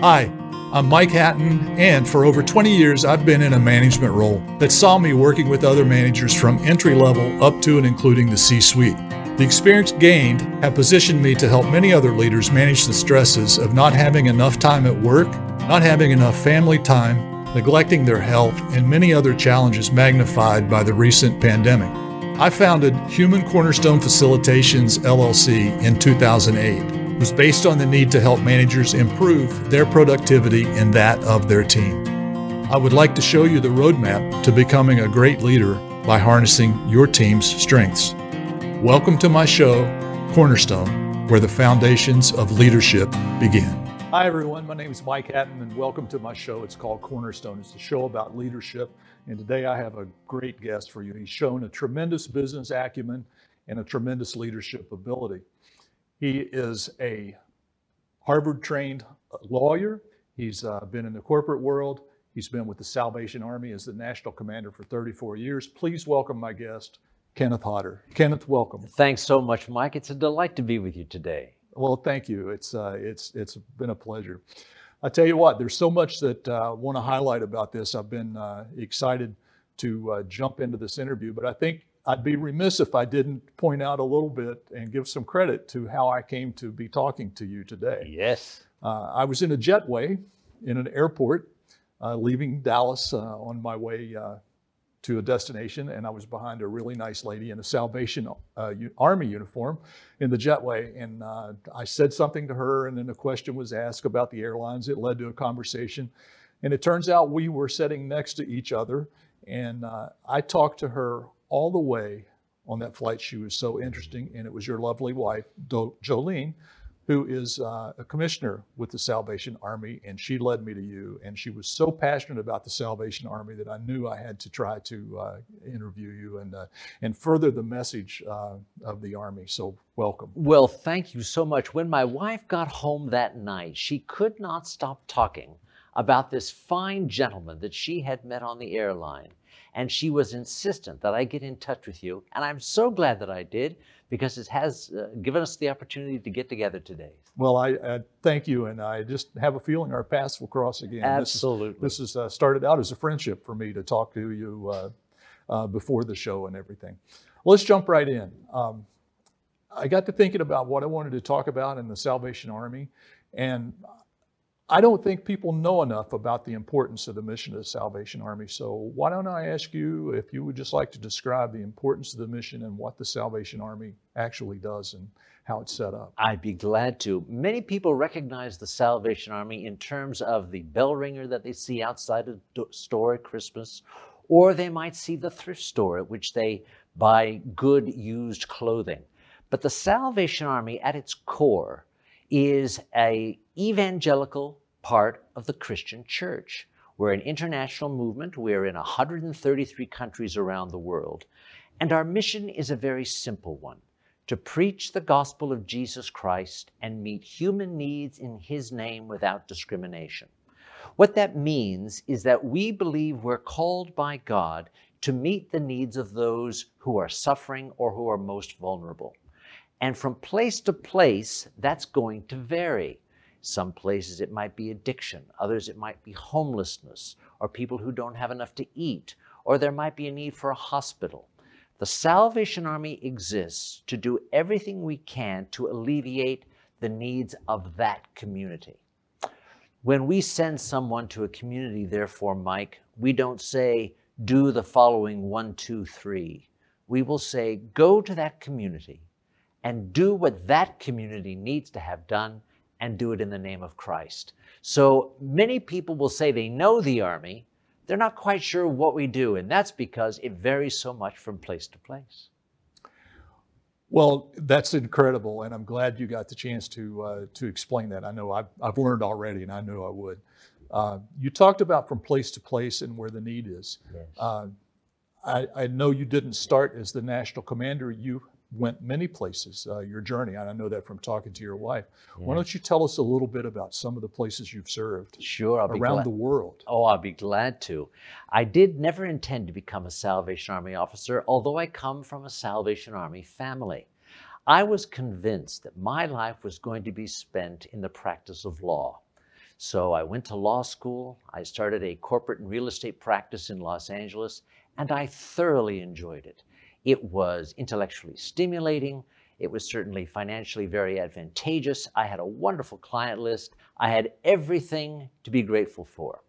Hi, I'm Mike Hatton, and for over 20 years, I've been in a management role that saw me working with other managers from entry level up to and including the C suite. The experience gained have positioned me to help many other leaders manage the stresses of not having enough time at work, not having enough family time, neglecting their health, and many other challenges magnified by the recent pandemic. I founded Human Cornerstone Facilitations LLC in 2008. Was based on the need to help managers improve their productivity and that of their team. I would like to show you the roadmap to becoming a great leader by harnessing your team's strengths. Welcome to my show, Cornerstone, where the foundations of leadership begin. Hi, everyone. My name is Mike Hatton, and welcome to my show. It's called Cornerstone. It's a show about leadership. And today I have a great guest for you. He's shown a tremendous business acumen and a tremendous leadership ability. He is a Harvard trained lawyer. He's uh, been in the corporate world. He's been with the Salvation Army as the national commander for 34 years. Please welcome my guest, Kenneth Hodder. Kenneth, welcome. Thanks so much, Mike. It's a delight to be with you today. Well, thank you. It's uh, it's it's been a pleasure. I tell you what, there's so much that I uh, want to highlight about this. I've been uh, excited to uh, jump into this interview, but I think I'd be remiss if I didn't point out a little bit and give some credit to how I came to be talking to you today. Yes. Uh, I was in a jetway in an airport, uh, leaving Dallas uh, on my way to a destination, and I was behind a really nice lady in a Salvation uh, Army uniform in the jetway. And uh, I said something to her, and then a question was asked about the airlines. It led to a conversation. And it turns out we were sitting next to each other, and uh, I talked to her all the way on that flight. She was so interesting, and it was your lovely wife, Do- Jolene, who is uh, a commissioner with the Salvation Army, and she led me to you. And she was so passionate about the Salvation Army that I knew I had to try to uh, interview you and uh, and further the message uh, of the Army. So welcome. Well, thank you so much. When my wife got home that night, she could not stop talking about this fine gentleman that she had met on the airline. And she was insistent that I get in touch with you. And I'm so glad that I did because it has uh, given us the opportunity to get together today. Well, I, I, thank you, and I just have a feeling our paths will cross again. Absolutely. This is, this is uh, started out as a friendship for me to talk to you uh, uh before the show and everything. Well, let's jump right in. Um, I got to thinking about what I wanted to talk about in the Salvation Army, and I don't think people know enough about the importance of the mission of the Salvation Army. So why don't I ask you if you would just like to describe the importance of the mission and what the Salvation Army actually does and how it's set up? I'd be glad to. Many people recognize the Salvation Army in terms of the bell ringer that they see outside a store at Christmas, or they might see the thrift store at which they buy good used clothing. But the Salvation Army at its core is a evangelical part of the Christian church. We're an international movement. We're in 133 countries around the world. And our mission is a very simple one to preach the gospel of Jesus Christ and meet human needs in His name without discrimination. What that means is that we believe we're called by God to meet the needs of those who are suffering or who are most vulnerable. And from place to place, that's going to vary. Some places it might be addiction, others it might be homelessness, or people who don't have enough to eat, or there might be a need for a hospital. The Salvation Army exists to do everything we can to alleviate the needs of that community. When we send someone to a community, therefore, Mike, we don't say, do the following one, two, three. We will say, go to that community and do what that community needs to have done and do it in the name of Christ. So many people will say they know the Army, they're not quite sure what we do, and that's because it varies so much from place to place. Well, that's incredible, and I'm glad you got the chance to uh, to explain that. I know I've, I've learned already, and I knew I would. Uh, you talked about from place to place and where the need is. Yes. Uh, I, I, know you didn't start as the national commander. You went many places, uh, your journey. And I know that from talking to your wife. Yeah. Why don't you tell us a little bit about some of the places you've served sure, I'll around the world? Oh, I'll be glad to. I did never intend to become a Salvation Army officer, although I come from a Salvation Army family. I was convinced that my life was going to be spent in the practice of law. So I went to law school. I started a corporate and real estate practice in Los Angeles, and I thoroughly enjoyed it. It was intellectually stimulating. It was certainly financially very advantageous. I had a wonderful client list. I had everything to be grateful for.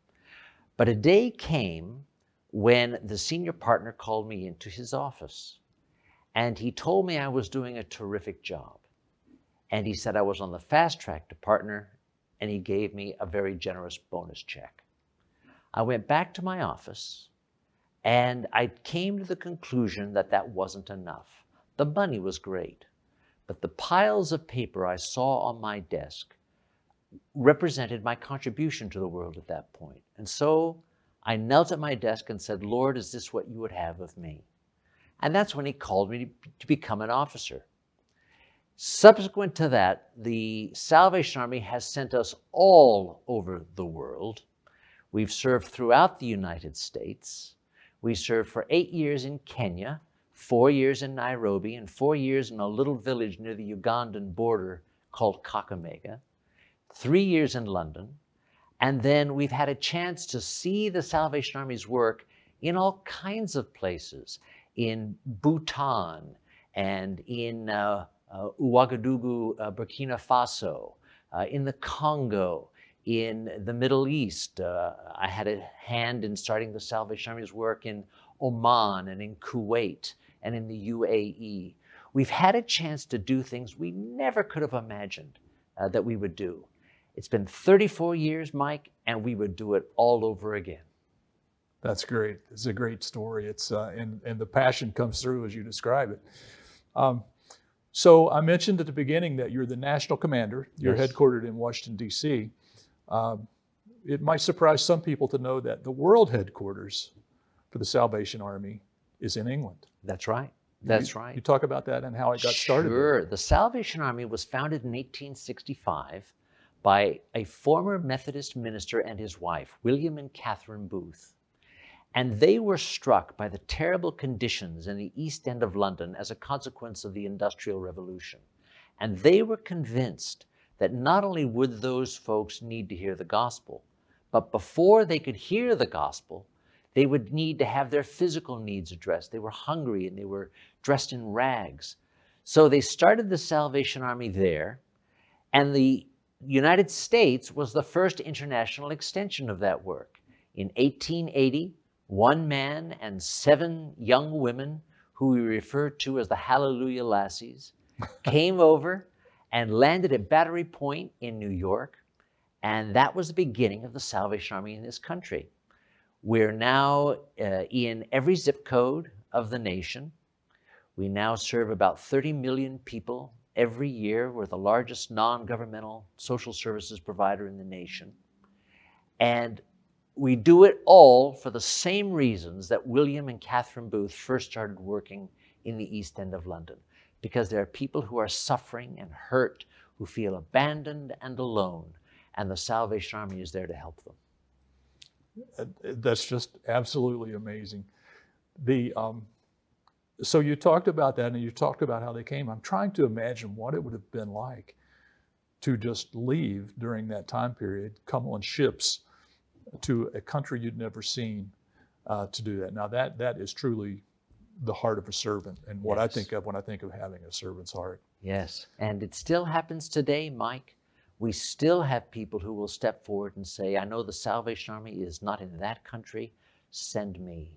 But a day came when the senior partner called me into his office and he told me I was doing a terrific job. And he said I was on the fast track to partner and he gave me a very generous bonus check. I went back to my office and I came to the conclusion that that wasn't enough. The money was great, but the piles of paper I saw on my desk represented my contribution to the world at that point. And so I knelt at my desk and said, Lord, is this what you would have of me? And that's when he called me to become an officer. Subsequent to that, the Salvation Army has sent us all over the world. We've served throughout the United States. We served for eight years in Kenya, four years in Nairobi, and four years in a little village near the Ugandan border called Kakamega, three years in London, and then we've had a chance to see the Salvation Army's work in all kinds of places, in Bhutan and in uh, uh, Ouagadougou, uh, Burkina Faso, uh, in the Congo, in the Middle East. Uh, I had a hand in starting the Salvation Army's work in Oman and in Kuwait and in the UAE. We've had a chance to do things we never could have imagined uh, that we would do. It's been 34 years, Mike, and we would do it all over again. That's great. It's a great story. It's uh, and and the passion comes through as you describe it. Um, so I mentioned at the beginning that you're the national commander. You're yes. headquartered in Washington D.C. Um, it might surprise some people to know that the world headquarters for the Salvation Army is in England. That's right. That's you, right. You talk about that and how it got sure. started. Sure. The Salvation Army was founded in 1865 by a former Methodist minister and his wife, William and Catherine Booth. And they were struck by the terrible conditions in the East End of London as a consequence of the Industrial Revolution. And they were convinced that not only would those folks need to hear the gospel, but before they could hear the gospel, they would need to have their physical needs addressed. They were hungry and they were dressed in rags. So they started the Salvation Army there, and the United States was the first international extension of that work. In 1880, one man and seven young women, who we refer to as the Hallelujah Lassies, came over and landed at Battery Point in New York. And that was the beginning of the Salvation Army in this country. We're now uh, in every zip code of the nation. We now serve about 30 million people every year. We're the largest non governmental social services provider in the nation. And we do it all for the same reasons that William and Catherine Booth first started working in the East End of London. Because there are people who are suffering and hurt, who feel abandoned and alone, and the Salvation Army is there to help them. Uh, that's just absolutely amazing. The um, so you talked about that and you talked about how they came. I'm trying to imagine what it would have been like to just leave during that time period, come on ships to a country you'd never seen uh, to do that. Now that that is truly the heart of a servant and what yes. I think of when I think of having a servant's heart. Yes, and it still happens today, Mike. We still have people who will step forward and say, I know the Salvation Army is not in that country, send me.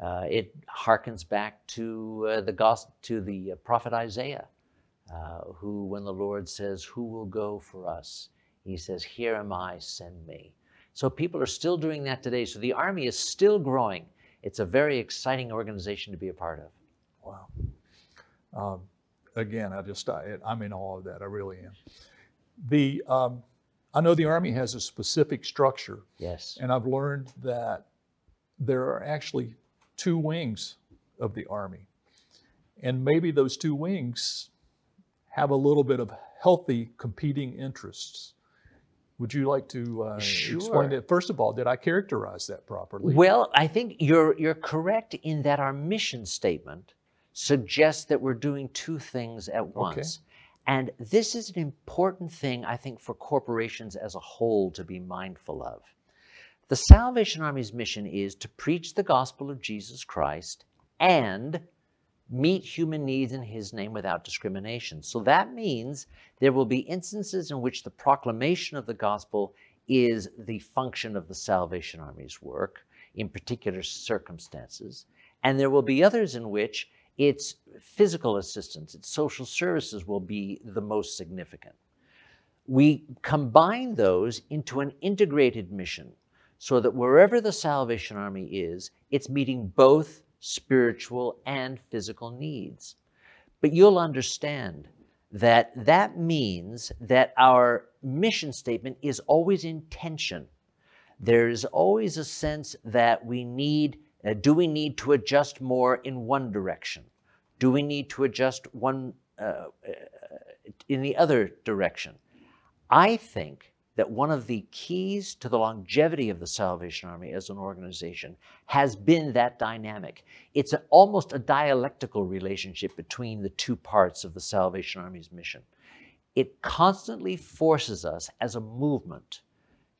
Uh, it harkens back to uh, the gospel, to the uh, prophet Isaiah, uh, who, when the Lord says, "Who will go for us?" He says, "Here am I, send me." So people are still doing that today. So the army is still growing. It's a very exciting organization to be a part of. Wow. Um, again, I just I, am in awe of that. I really am. The um, I know the army has a specific structure. Yes. And I've learned that there are actually two wings of the Army. And maybe those two wings have a little bit of healthy competing interests. Would you like to uh, sure. explain that? First of all, did I characterize that properly? Well, I think you're, you're correct in that our mission statement suggests that we're doing two things at once. Okay. And this is an important thing, I think, for corporations as a whole to be mindful of. The Salvation Army's mission is to preach the gospel of Jesus Christ and meet human needs in His name without discrimination. So that means there will be instances in which the proclamation of the gospel is the function of the Salvation Army's work in particular circumstances. And there will be others in which its physical assistance, its social services will be the most significant. We combine those into an integrated mission so that wherever the Salvation Army is, it's meeting both spiritual and physical needs. But you'll understand that that means that our mission statement is always in tension. There's always a sense that we need uh, do we need to adjust more in one direction? Do we need to adjust one uh, uh, in the other direction? I think that one of the keys to the longevity of the Salvation Army as an organization has been that dynamic. It's a, almost a dialectical relationship between the two parts of the Salvation Army's mission. It constantly forces us as a movement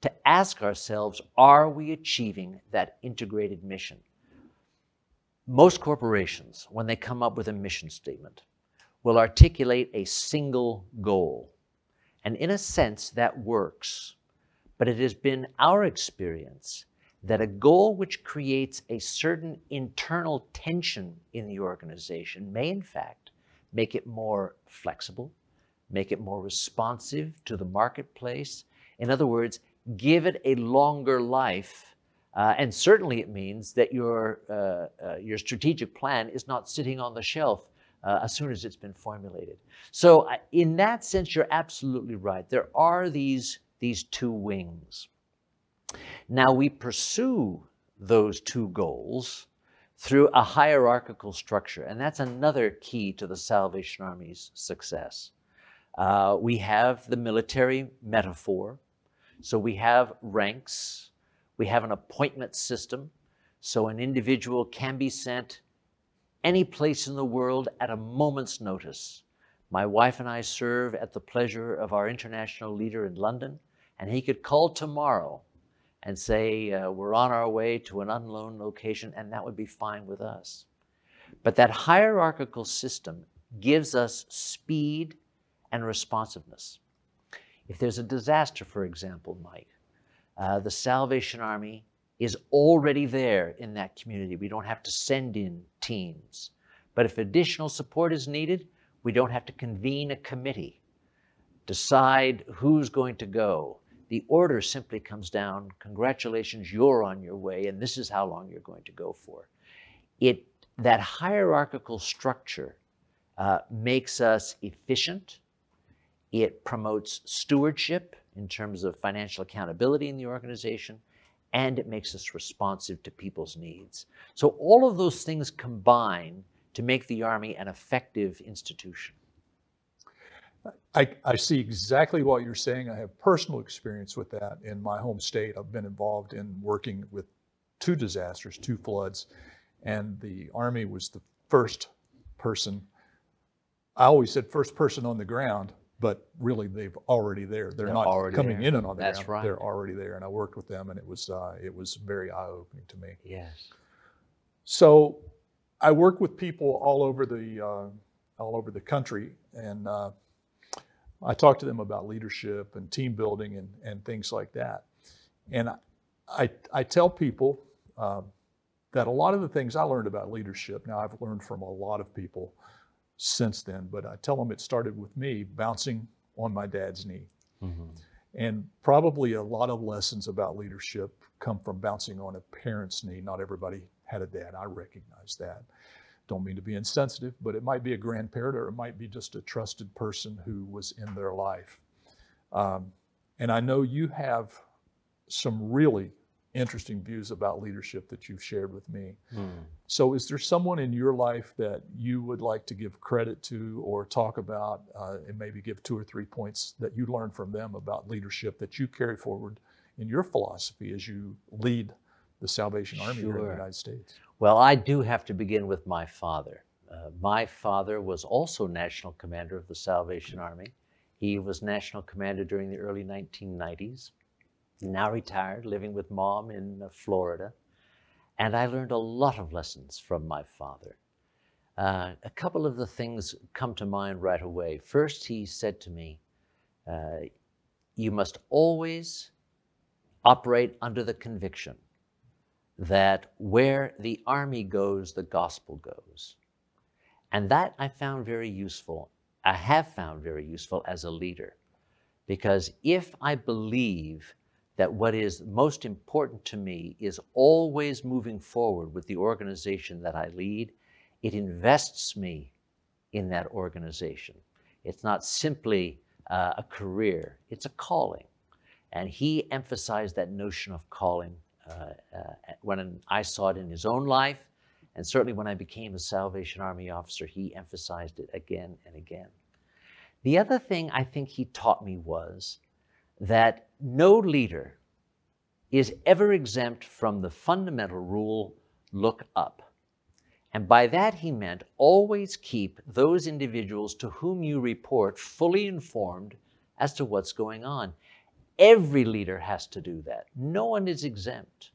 to ask ourselves are we achieving that integrated mission? Most corporations, when they come up with a mission statement, will articulate a single goal. And in a sense, that works. But it has been our experience that a goal which creates a certain internal tension in the organization may, in fact, make it more flexible, make it more responsive to the marketplace. In other words, give it a longer life uh, and certainly it means that your, uh, uh, your strategic plan is not sitting on the shelf uh, as soon as it's been formulated. So in that sense, you're absolutely right. There are these, these two wings. Now we pursue those two goals through a hierarchical structure, and that's another key to the Salvation Army's success. Uh, we have the military metaphor, so we have ranks, we have an appointment system, so an individual can be sent any place in the world at a moment's notice. My wife and I serve at the pleasure of our international leader in London, and he could call tomorrow and say, uh, We're on our way to an unknown location, and that would be fine with us. But that hierarchical system gives us speed and responsiveness. If there's a disaster, for example, Mike, uh, the Salvation Army is already there in that community. We don't have to send in teams. But if additional support is needed, we don't have to convene a committee, decide who's going to go. The order simply comes down congratulations, you're on your way, and this is how long you're going to go for. It, that hierarchical structure uh, makes us efficient, it promotes stewardship in terms of financial accountability in the organization, and it makes us responsive to people's needs. So all of those things combine to make the Army an effective institution. I, I, see exactly what you're saying. I have personal experience with that in my home state. I've been involved in working with two disasters, two floods, and the Army was the first person. I always said first person on the ground but really they've already there. They're, They're not coming there. in and on the That's ground. right. They're already there, and I worked with them, and it was uh, it was very eye opening to me. Yes. So, I work with people all over the uh, all over the country, and uh, I talk to them about leadership and team building and and things like that. And I I, I tell people. Um, that a lot of the things I learned about leadership, now I've learned from a lot of people, since then. But I tell them it started with me bouncing on my dad's knee. Mm-hmm. And probably a lot of lessons about leadership come from bouncing on a parent's knee. Not everybody had a dad. I recognize that. Don't mean to be insensitive, but it might be a grandparent or it might be just a trusted person who was in their life. Um, and I know you have some really interesting views about leadership that you've shared with me. Mm. So, is there someone in your life that you would like to give credit to or talk about, uh, and maybe give two or three points that you learned from them about leadership that you carry forward in your philosophy as you lead the Salvation Army sure. here in the United States? Well, I do have to begin with my father. uh, my father was also national commander of the Salvation Army. He was national commander during the early 1990s, now retired, living with mom in uh, Florida. And I learned a lot of lessons from my father. Uh, a couple of the things come to mind right away. First, he said to me, uh, You must always operate under the conviction that where the army goes, the gospel goes. And that I found very useful. I have found very useful as a leader. Because if I believe that what is most important to me is always moving forward with the organization that I lead, it invests me in that organization. It's not simply uh, a career, it's a calling. And he emphasized that notion of calling uh, uh, when I saw it in his own life, and certainly when I became a Salvation Army officer, he emphasized it again and again. The other thing I think he taught me was that no leader is ever exempt from the fundamental rule look up. And by that he meant always keep those individuals to whom you report fully informed as to what's going on. Every leader has to do that. No one is exempt.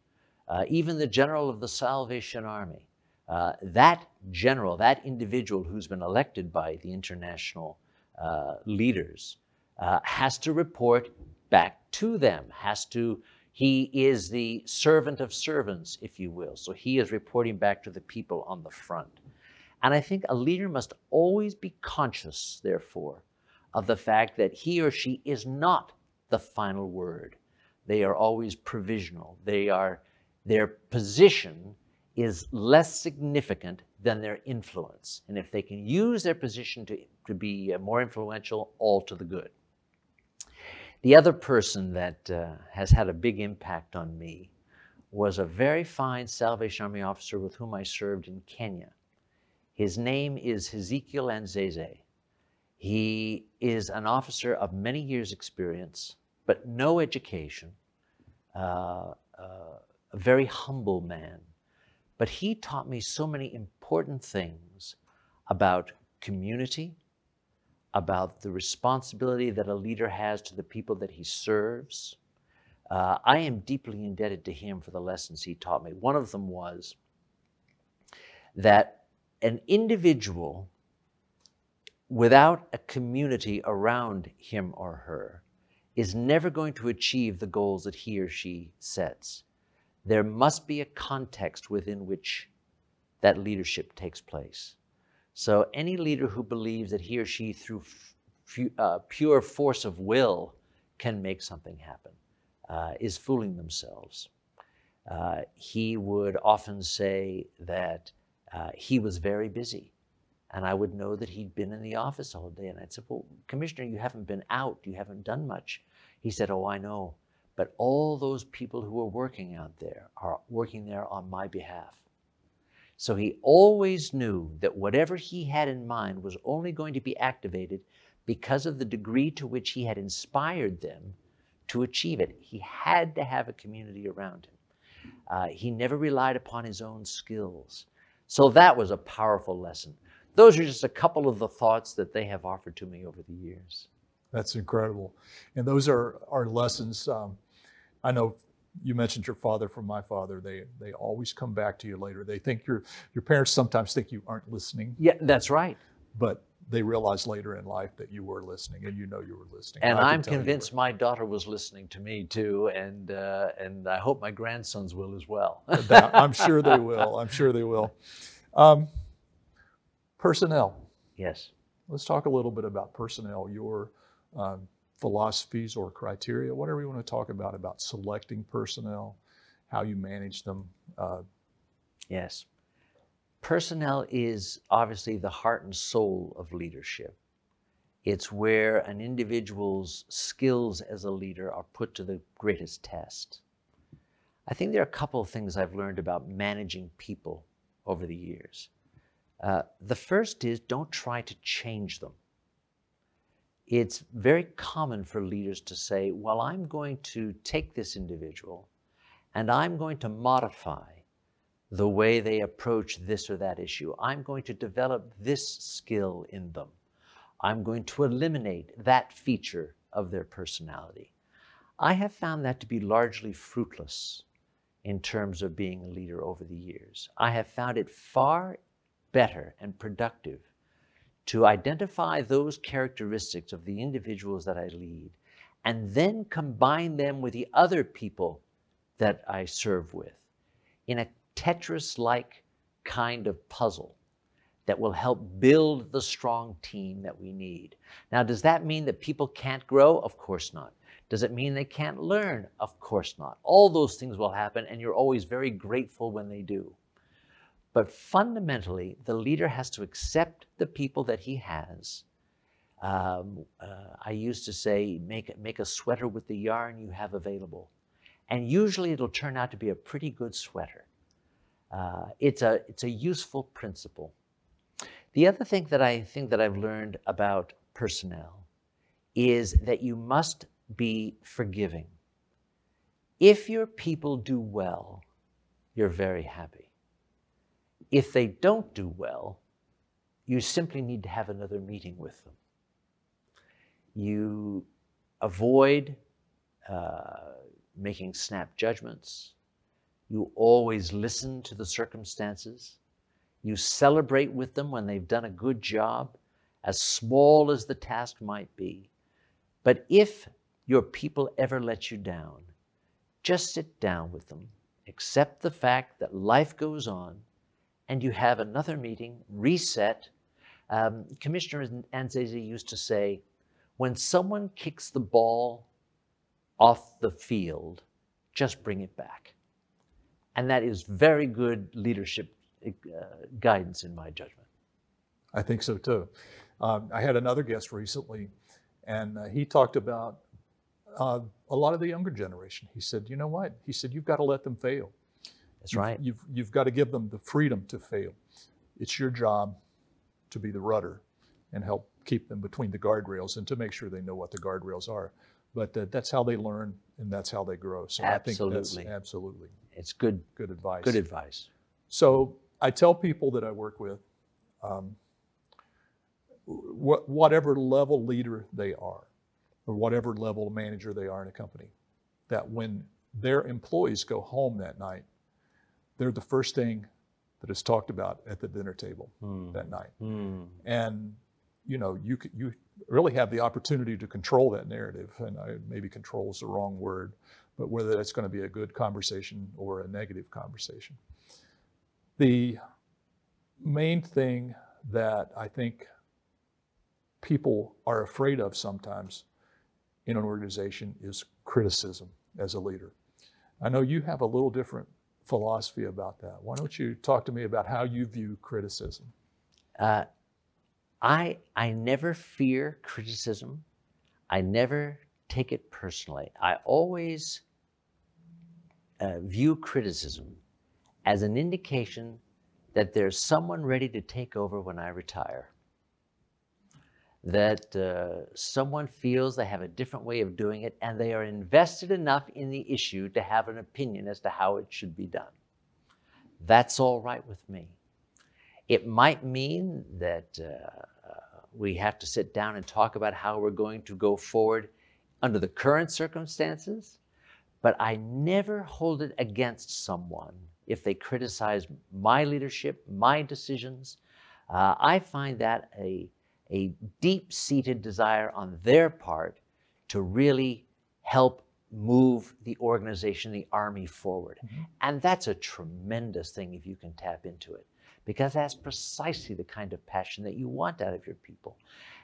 Uh, even the general of the Salvation Army, uh, that general, that individual who's been elected by the international uh, leaders, uh, has to report back to them, has to, he is the servant of servants, if you will. So he is reporting back to the people on the front. And I think a leader must always be conscious, therefore, of the fact that he or she is not the final word. They are always provisional. They are, their position is less significant than their influence. And if they can use their position to, to be uh, more influential, all to the good. The other person that uh, has had a big impact on me was a very fine Salvation Army officer with whom I served in Kenya. His name is Hezekiel Anzeze. He is an officer of many years' experience, but no education, uh, uh, a very humble man. But he taught me so many important things about community, about the responsibility that a leader has to the people that he serves. Uh, I am deeply indebted to him for the lessons he taught me. One of them was that an individual without a community around him or her is never going to achieve the goals that he or she sets. There must be a context within which that leadership takes place. So any leader who believes that he or she, through uh, pure force of will, can make something happen uh, is fooling themselves. Uh, he would often say that uh, he was very busy. And I would know that he'd been in the office all day. And I'd say, Well, Commissioner, you haven't been out. You haven't done much. He said, Oh, I know. But all those people who are working out there are working there on my behalf. So he always knew that whatever he had in mind was only going to be activated because of the degree to which he had inspired them to achieve it. He had to have a community around him. Uh, he never relied upon his own skills. So that was a powerful lesson. Those are just a couple of the thoughts that they have offered to me over the years. That's incredible. And those are our lessons. Um, I know you mentioned your father from my father. They they always come back to you later. They think your your parents sometimes think you aren't listening. Yeah, that's right. But they realize later in life that you were listening and you know you were listening. And I'm convinced my daughter was listening to me too, and uh, and I hope my grandsons will as well. I'm sure they will. I'm sure they will. Um, Personnel. Yes. Let's talk a little bit about personnel, your um, philosophies or criteria, whatever you want to talk about, about selecting personnel, how you manage them. Uh, yes. Personnel is obviously the heart and soul of leadership. It's where an individual's skills as a leader are put to the greatest test. I think there are a couple of things I've learned about managing people over the years. Uh, the first is don't try to change them. It's very common for leaders to say, well, I'm going to take this individual and I'm going to modify the way they approach this or that issue. I'm going to develop this skill in them. I'm going to eliminate that feature of their personality. I have found that to be largely fruitless in terms of being a leader over the years. I have found it far better and productive to identify those characteristics of the individuals that I lead and then combine them with the other people that I serve with in a Tetris like kind of puzzle that will help build the strong team that we need. Now, does that mean that people can't grow? Of course not. Does it mean they can't learn? Of course not. All those things will happen, and you're always very grateful when they do. But fundamentally, the leader has to accept the people that he has. Um, uh, I used to say, make, make a sweater with the yarn you have available. And usually it'll turn out to be a pretty good sweater. Uh, it's, a, it's a useful principle. The other thing that I think that I've learned about personnel is that you must be forgiving. If your people do well, you're very happy. If they don't do well, you simply need to have another meeting with them. You avoid uh, making snap judgments. You always listen to the circumstances. You celebrate with them when they've done a good job, as small as the task might be. But if your people ever let you down, just sit down with them, accept the fact that life goes on, and you have another meeting, reset. Um, Commissioner Anzeze used to say, when someone kicks the ball off the field, just bring it back. And that is very good leadership uh, guidance, in my judgment. I think so too. Um, I had another guest recently, and uh, he talked about uh, a lot of the younger generation. He said, "You know what?" He said, "You've got to let them fail. That's right. You've you've got to give them the freedom to fail. It's your job to be the rudder and help keep them between the guardrails and to make sure they know what the guardrails are. But uh, that's how they learn and that's how they grow. So absolutely. I think that's absolutely. It's good. Good advice. Good advice. So I tell people that I work with, um, wh- whatever level leader they are, or whatever level manager they are in a company, that when their employees go home that night, they're the first thing that is talked about at the dinner table mm. that night. Mm. And you know, you you really have the opportunity to control that narrative, and I, maybe control is the wrong word, but whether that's going to be a good conversation or a negative conversation. The main thing that I think people are afraid of sometimes in an organization is criticism as a leader. I know you have a little different philosophy about that. Why don't you talk to me about how you view criticism? Uh, I, I never fear criticism. I never take it personally. I always uh, view criticism as an indication that there's someone ready to take over when I retire. That uh, someone feels they have a different way of doing it and they are invested enough in the issue to have an opinion as to how it should be done. That's all right with me. It might mean that uh, we have to sit down and talk about how we're going to go forward under the current circumstances, but I never hold it against someone if they criticize my leadership, my decisions. Uh, I find that a, a deep seated desire on their part to really help move the organization, the Army forward. Mm-hmm. And that's a tremendous thing if you can tap into it because that's precisely the kind of passion that you want out of your people.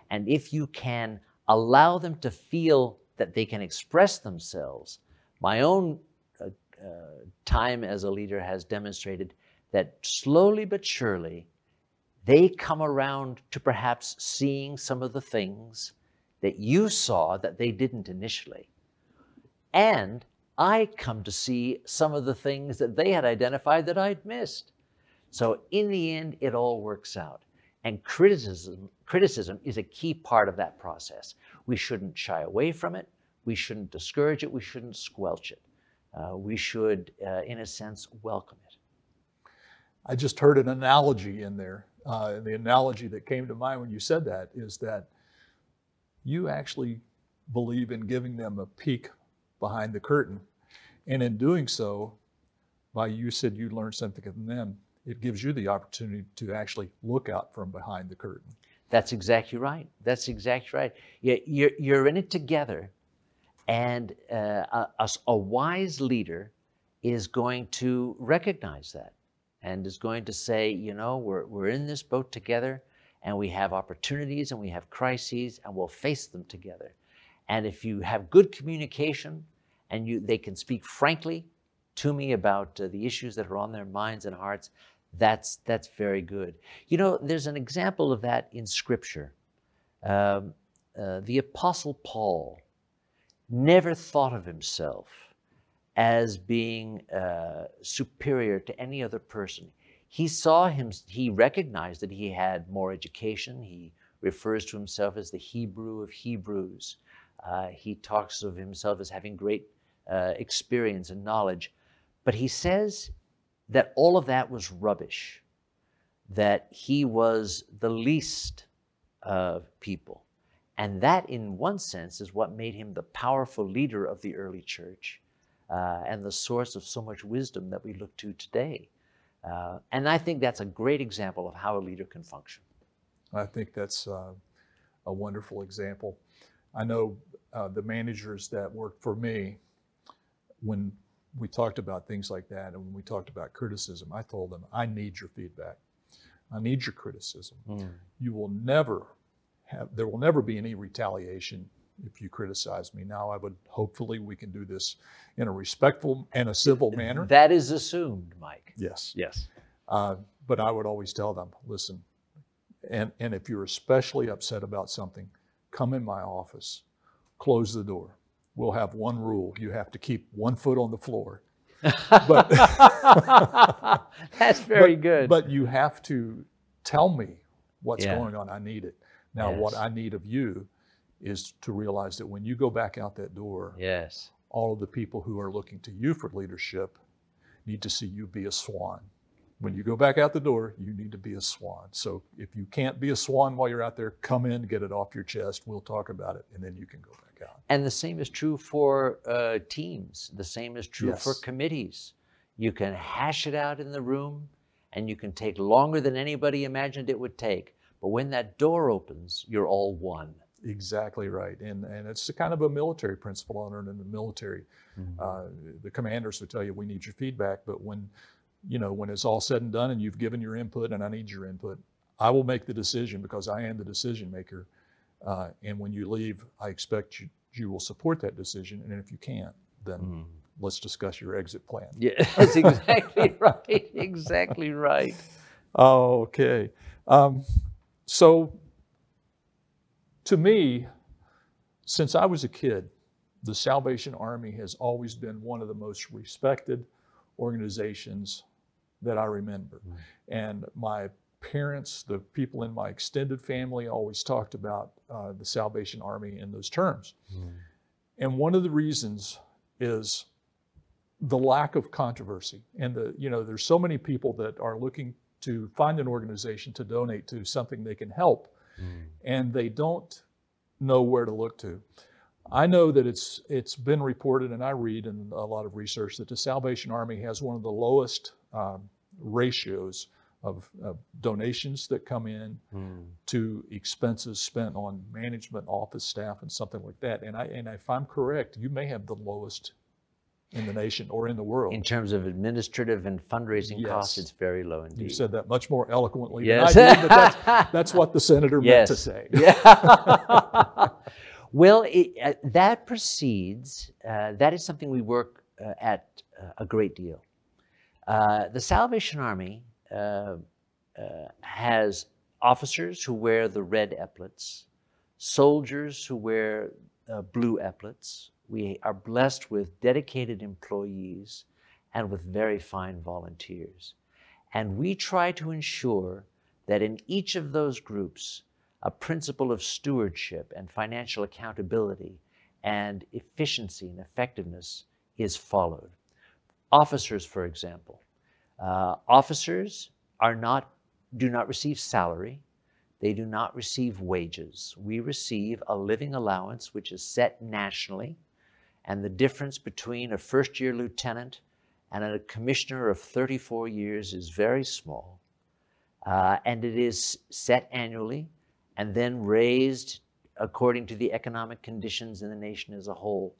And if you can allow them to feel that they can express themselves, my own uh, uh, time as a leader has demonstrated that slowly but surely they come around to perhaps seeing some of the things that you saw that they didn't initially. And I come to see some of the things that they had identified that I'd missed. So in the end, it all works out. And criticism, criticism is a key part of that process. We shouldn't shy away from it. We shouldn't discourage it. We shouldn't squelch it. Uh, we should, uh, in a sense, welcome it. I just heard an analogy in there. Uh, the analogy that came to mind when you said that is that you actually believe in giving them a peek behind the curtain. And in doing so, by you said you learned something from them, it gives you the opportunity to actually look out from behind the curtain. That's exactly right. That's exactly right. You're, you're in it together, and uh, a, a wise leader is going to recognize that and is going to say, you know, we're, we're in this boat together and we have opportunities and we have crises and we'll face them together. And if you have good communication and you, they can speak frankly to me about uh, the issues that are on their minds and hearts, that's, that's very good. You know, there's an example of that in Scripture. Um, uh, the Apostle Paul never thought of himself as being uh, superior to any other person. He saw him, he recognized that he had more education. He refers to himself as the Hebrew of Hebrews. Uh, he talks of himself as having great uh, experience and knowledge. But he says that all of that was rubbish, that he was the least of people. And that, in one sense, is what made him the powerful leader of the early church uh, and the source of so much wisdom that we look to today. Uh, and I think that's a great example of how a leader can function. I think that's uh, a wonderful example. I know uh, the managers that worked for me, when we talked about things like that, and when we talked about criticism, I told them, I need your feedback. I need your criticism. Mm. You will never have, there will never be any retaliation if you criticize me. Now, I would hopefully we can do this in a respectful and a civil manner. That is assumed, Mike. Yes. Yes. Uh, but I would always tell them, listen, and, and if you're especially upset about something, come in my office, close the door we'll have one rule. You have to keep one foot on the floor. But That's very but, good. But you have to tell me what's yeah. going on. I need it. Now, yes. what I need of you is to realize that when you go back out that door, yes, all of the people who are looking to you for leadership need to see you be a swan when you go back out the door, you need to be a swan. So if you can't be a swan while you're out there, come in, get it off your chest. We'll talk about it, and then you can go back out. And the same is true for uh, teams. The same is true yes. for committees. You can hash it out in the room, and you can take longer than anybody imagined it would take. But when that door opens, you're all one. Exactly right, and and it's a kind of a military principle I learned in the military. Mm-hmm. Uh, the commanders would tell you, "We need your feedback," but when you know, when it's all said and done and you've given your input and I need your input, I will make the decision because I am the decision maker. Uh, and when you leave, I expect you, you will support that decision. And if you can't, then mm. let's discuss your exit plan. Yeah, that's exactly right. Exactly right. Okay. Um, so, to me, since I was a kid, the Salvation Army has always been one of the most respected organizations that I remember. Mm. And my parents, the people in my extended family, always talked about uh, the Salvation Army in those terms. Mm. And one of the reasons is the lack of controversy. And the, you know, there's so many people that are looking to find an organization to donate to something they can help, mm. and they don't know where to look to. I know that it's it's been reported, and I read in a lot of research that the Salvation Army has one of the lowest um, ratios of, of, donations that come in mm. to expenses spent on management, office staff, and something like that. And I and if I'm correct, you may have the lowest in the nation or in the world. In terms of administrative and fundraising yes. costs, it's very low indeed. You said that much more eloquently yes. than I did, but that's, that's what the senator yes. meant to say. Yeah. well, it, uh, that precedes, uh, that is something we work uh, at uh, a great deal. Uh, the Salvation Army uh, uh, has officers who wear the red epaulets, soldiers who wear uh, blue epaulets. We are blessed with dedicated employees and with very fine volunteers. And we try to ensure that in each of those groups, a principle of stewardship and financial accountability and efficiency and effectiveness is followed. Officers, for example. Uh, officers are not, do not receive salary. They do not receive wages. We receive a living allowance which is set nationally. And the difference between a first year lieutenant and a commissioner of 34 years is very small. Uh, and it is set annually and then raised according to the economic conditions in the nation as a whole.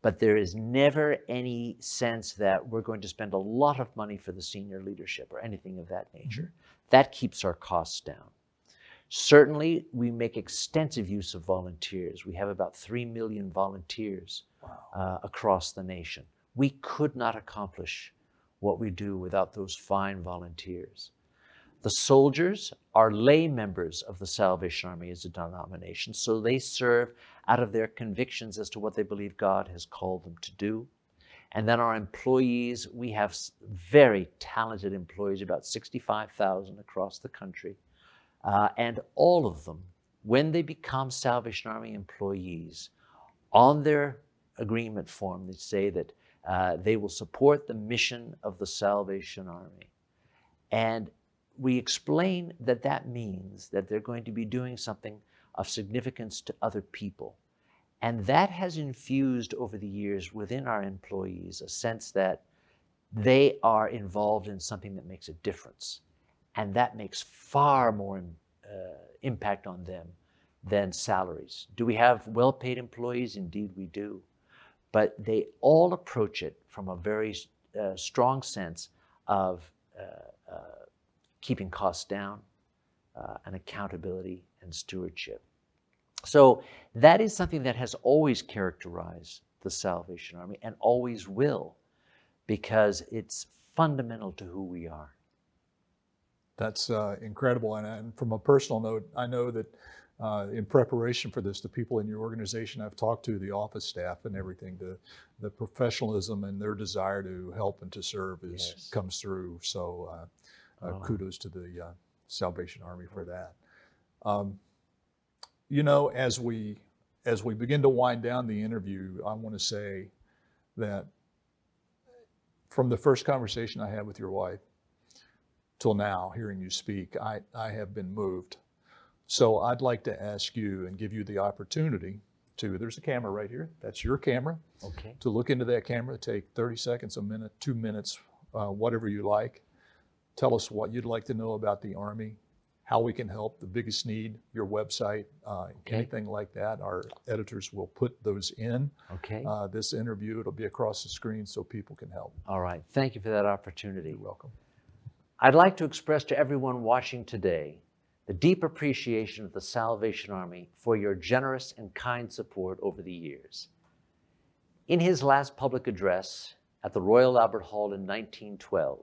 But there is never any sense that we're going to spend a lot of money for the senior leadership or anything of that nature. Mm-hmm. That keeps our costs down. Certainly, we make extensive use of volunteers. We have about 3 million volunteers wow. uh, across the nation. We could not accomplish what we do without those fine volunteers. The soldiers are lay members of the Salvation Army as a denomination, so they serve out of their convictions as to what they believe God has called them to do. And then our employees, we have very talented employees, about 65,000 across the country. Uh, and all of them, when they become Salvation Army employees, on their agreement form, they say that uh, they will support the mission of the Salvation Army. And we explain that that means that they're going to be doing something of significance to other people. And that has infused over the years within our employees a sense that they are involved in something that makes a difference. And that makes far more uh, impact on them than salaries. Do we have well paid employees? Indeed, we do. But they all approach it from a very uh, strong sense of uh, uh keeping costs down, uh, and accountability and stewardship. So that is something that has always characterized the Salvation Army and always will because it's fundamental to who we are. That's uh, incredible. And, and, from a personal note, I know that uh, in preparation for this, the people in your organization I've talked to, the office staff and everything, the, the professionalism and their desire to help and to serve is yes. comes through. So uh, uh, oh. Kudos to the uh, Salvation Army for that. Um, you know, as we as we begin to wind down the interview, I want to say that from the first conversation I had with your wife till now, hearing you speak, I, I have been moved. So I'd like to ask you and give you the opportunity to, there's a camera right here. That's your camera. Okay. To look into that camera, take 30 seconds, a minute, two minutes, uh, whatever you like, Tell us what you'd like to know about the Army, how we can help, the biggest need, your website, uh, okay. anything like that. Our editors will put those in. Okay. Uh, this interview, it'll be across the screen so people can help. All right. Thank you for that opportunity. You're welcome. I'd like to express to everyone watching today the deep appreciation of the Salvation Army for your generous and kind support over the years. In his last public address at the Royal Albert Hall in 1912,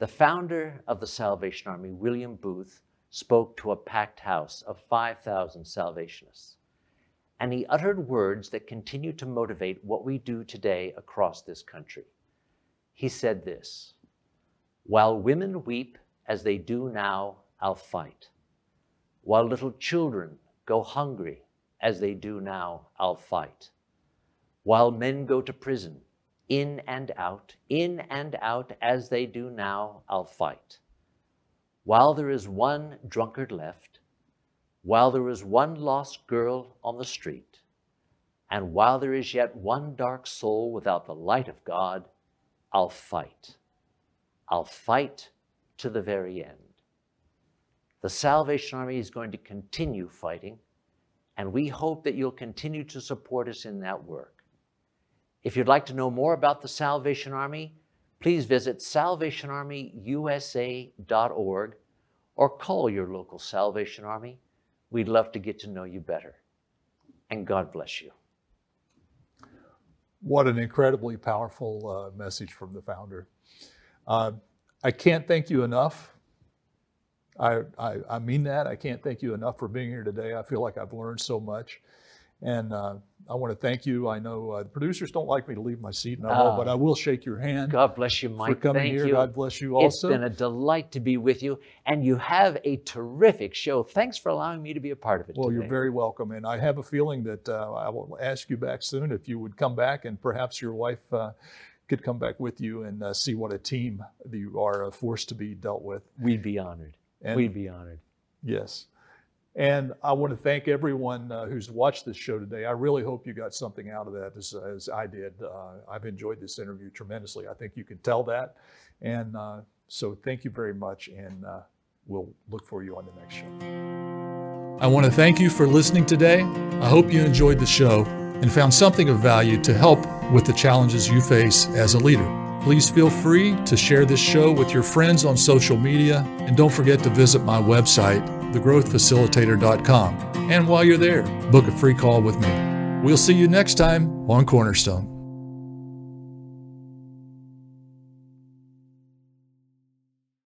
the founder of the Salvation Army, William Booth, spoke to a packed house of 5,000 Salvationists. And he uttered words that continue to motivate what we do today across this country. He said this While women weep as they do now, I'll fight. While little children go hungry as they do now, I'll fight. While men go to prison in and out, in and out, as they do now, I'll fight. While there is one drunkard left, while there is one lost girl on the street, and while there is yet one dark soul without the light of God, I'll fight. I'll fight to the very end. The Salvation Army is going to continue fighting, and we hope that you'll continue to support us in that work. If you'd like to know more about the Salvation Army, please visit salvationarmyusa.org or call your local Salvation Army. We'd love to get to know you better. And God bless you. What an incredibly powerful uh, message from the founder. Uh, I can't thank you enough. I, I, I, mean that. I can't thank you enough for being here today. I feel like I've learned so much. And uh, I want to thank you. I know uh, the producers don't like me to leave my seat, and I but I will shake your hand. God bless you, Mike. For coming thank here. You. God bless you also. It's been a delight to be with you, and you have a terrific show. Thanks for allowing me to be a part of it. Well, today. you're very welcome, and I have a feeling that uh, I will ask you back soon if you would come back, and perhaps your wife uh, could come back with you and uh, see what a team you are a force to be dealt with. We'd be honored. And We'd be honored. yes. And I want to thank everyone uh, who's watched this show today. I really hope you got something out of that as, as I did. Uh, I've enjoyed this interview tremendously. I think you can tell that. And uh, so thank you very much. And uh, we'll look for you on the next show. I want to thank you for listening today. I hope you enjoyed the show and found something of value to help with the challenges you face as a leader. Please feel free to share this show with your friends on social media and don't forget to visit my website, thegrowthfacilitator.com. And while you're there, book a free call with me. We'll see you next time on Cornerstone.